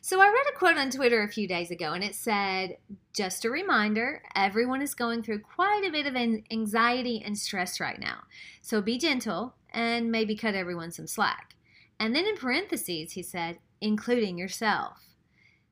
So I read a quote on Twitter a few days ago and it said, just a reminder, everyone is going through quite a bit of anxiety and stress right now. So be gentle and maybe cut everyone some slack. And then in parentheses, he said, including yourself.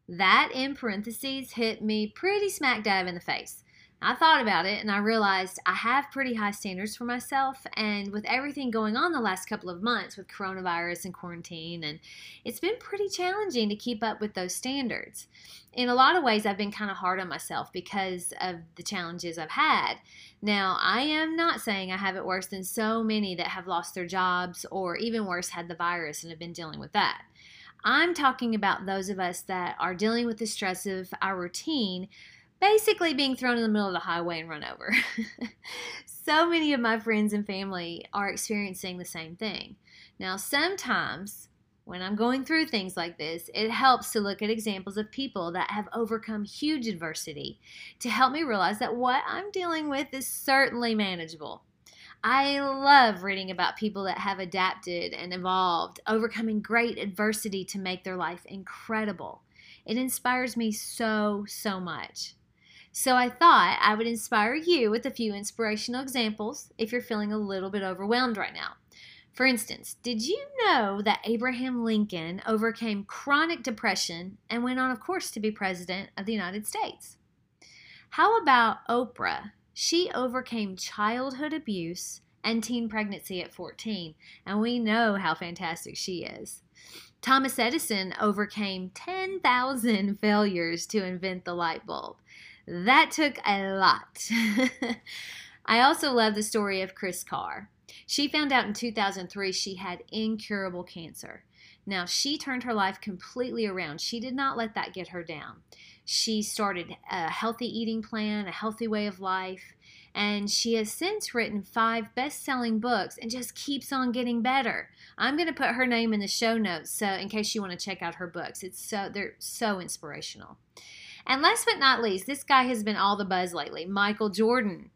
That in parentheses hit me pretty smack dab in the face. I thought about it and I realized I have pretty high standards for myself. And with everything going on the last couple of months with coronavirus and quarantine, and it's been pretty challenging to keep up with those standards. In a lot of ways, I've been kind of hard on myself because of the challenges I've had. Now, I am not saying I have it worse than so many that have lost their jobs or even worse, had the virus and have been dealing with that. I'm talking about those of us that are dealing with the stress of our routine basically being thrown in the middle of the highway and run over. so many of my friends and family are experiencing the same thing. Now, sometimes when I'm going through things like this, it helps to look at examples of people that have overcome huge adversity to help me realize that what I'm dealing with is certainly manageable. I love reading about people that have adapted and evolved, overcoming great adversity to make their life incredible. It inspires me so, so much. So I thought I would inspire you with a few inspirational examples if you're feeling a little bit overwhelmed right now. For instance, did you know that Abraham Lincoln overcame chronic depression and went on, of course, to be president of the United States? How about Oprah? She overcame childhood abuse and teen pregnancy at 14, and we know how fantastic she is. Thomas Edison overcame 10,000 failures to invent the light bulb. That took a lot. I also love the story of Kris Carr. She found out in 2003 she had incurable cancer. Now, she turned her life completely around. She did not let that get her down. She started a healthy eating plan, a healthy way of life, and she has since written five best selling books and just keeps on getting better. I'm going to put her name in the show notes so in case you want to check out her books. It's so they're so inspirational. And last but not least, this guy has been all the buzz lately Michael Jordan.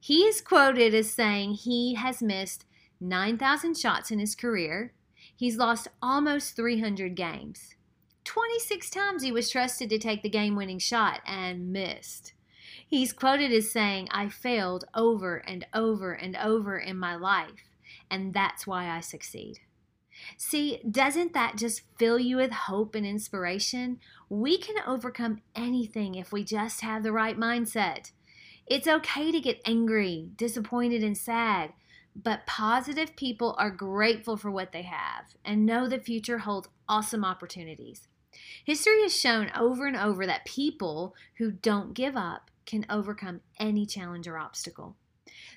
He is quoted as saying he has missed 9,000 shots in his career. He's lost almost 300 games. 26 times he was trusted to take the game winning shot and missed. He's quoted as saying, I failed over and over and over in my life, and that's why I succeed. See, doesn't that just fill you with hope and inspiration? We can overcome anything if we just have the right mindset. It's okay to get angry, disappointed, and sad, but positive people are grateful for what they have and know the future holds awesome opportunities. History has shown over and over that people who don't give up can overcome any challenge or obstacle.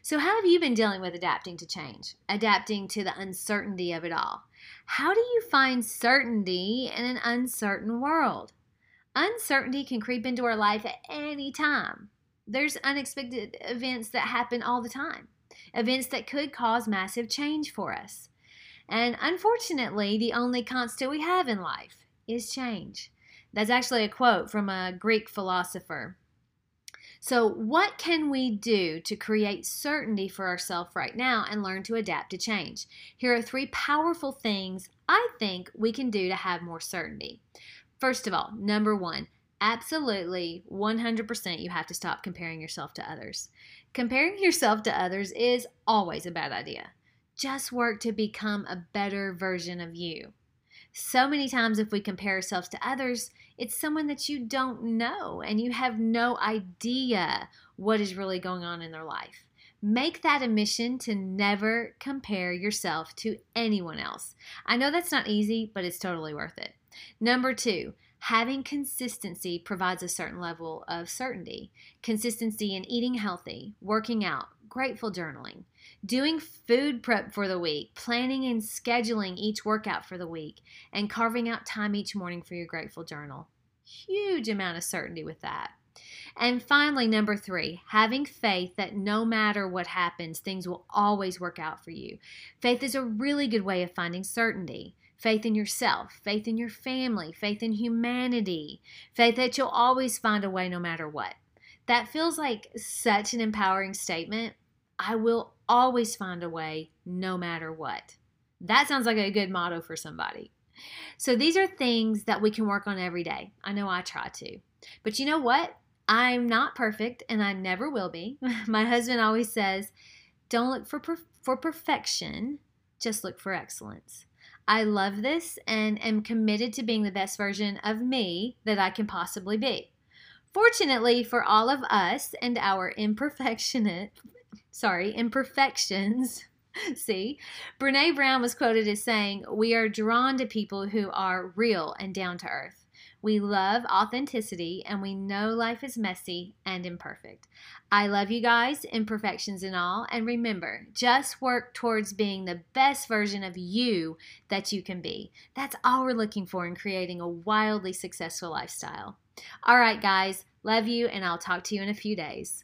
So, how have you been dealing with adapting to change, adapting to the uncertainty of it all? How do you find certainty in an uncertain world? Uncertainty can creep into our life at any time. There's unexpected events that happen all the time, events that could cause massive change for us. And unfortunately, the only constant we have in life is change. That's actually a quote from a Greek philosopher. So, what can we do to create certainty for ourselves right now and learn to adapt to change? Here are three powerful things I think we can do to have more certainty. First of all, number one, absolutely 100% you have to stop comparing yourself to others. Comparing yourself to others is always a bad idea. Just work to become a better version of you. So many times, if we compare ourselves to others, it's someone that you don't know and you have no idea what is really going on in their life. Make that a mission to never compare yourself to anyone else. I know that's not easy, but it's totally worth it. Number two, having consistency provides a certain level of certainty. Consistency in eating healthy, working out, grateful journaling, doing food prep for the week, planning and scheduling each workout for the week, and carving out time each morning for your grateful journal. Huge amount of certainty with that. And finally, number three, having faith that no matter what happens, things will always work out for you. Faith is a really good way of finding certainty. Faith in yourself, faith in your family, faith in humanity, faith that you'll always find a way no matter what. That feels like such an empowering statement. I will always find a way no matter what. That sounds like a good motto for somebody. So these are things that we can work on every day. I know I try to. But you know what? I'm not perfect and I never will be. My husband always says, don't look for per- for perfection, just look for excellence. I love this and am committed to being the best version of me that I can possibly be. Fortunately for all of us and our imperfectionate, sorry, imperfections, see, Brene Brown was quoted as saying, We are drawn to people who are real and down to earth. We love authenticity and we know life is messy and imperfect. I love you guys, imperfections and all. And remember, just work towards being the best version of you that you can be. That's all we're looking for in creating a wildly successful lifestyle. All right, guys, love you, and I'll talk to you in a few days.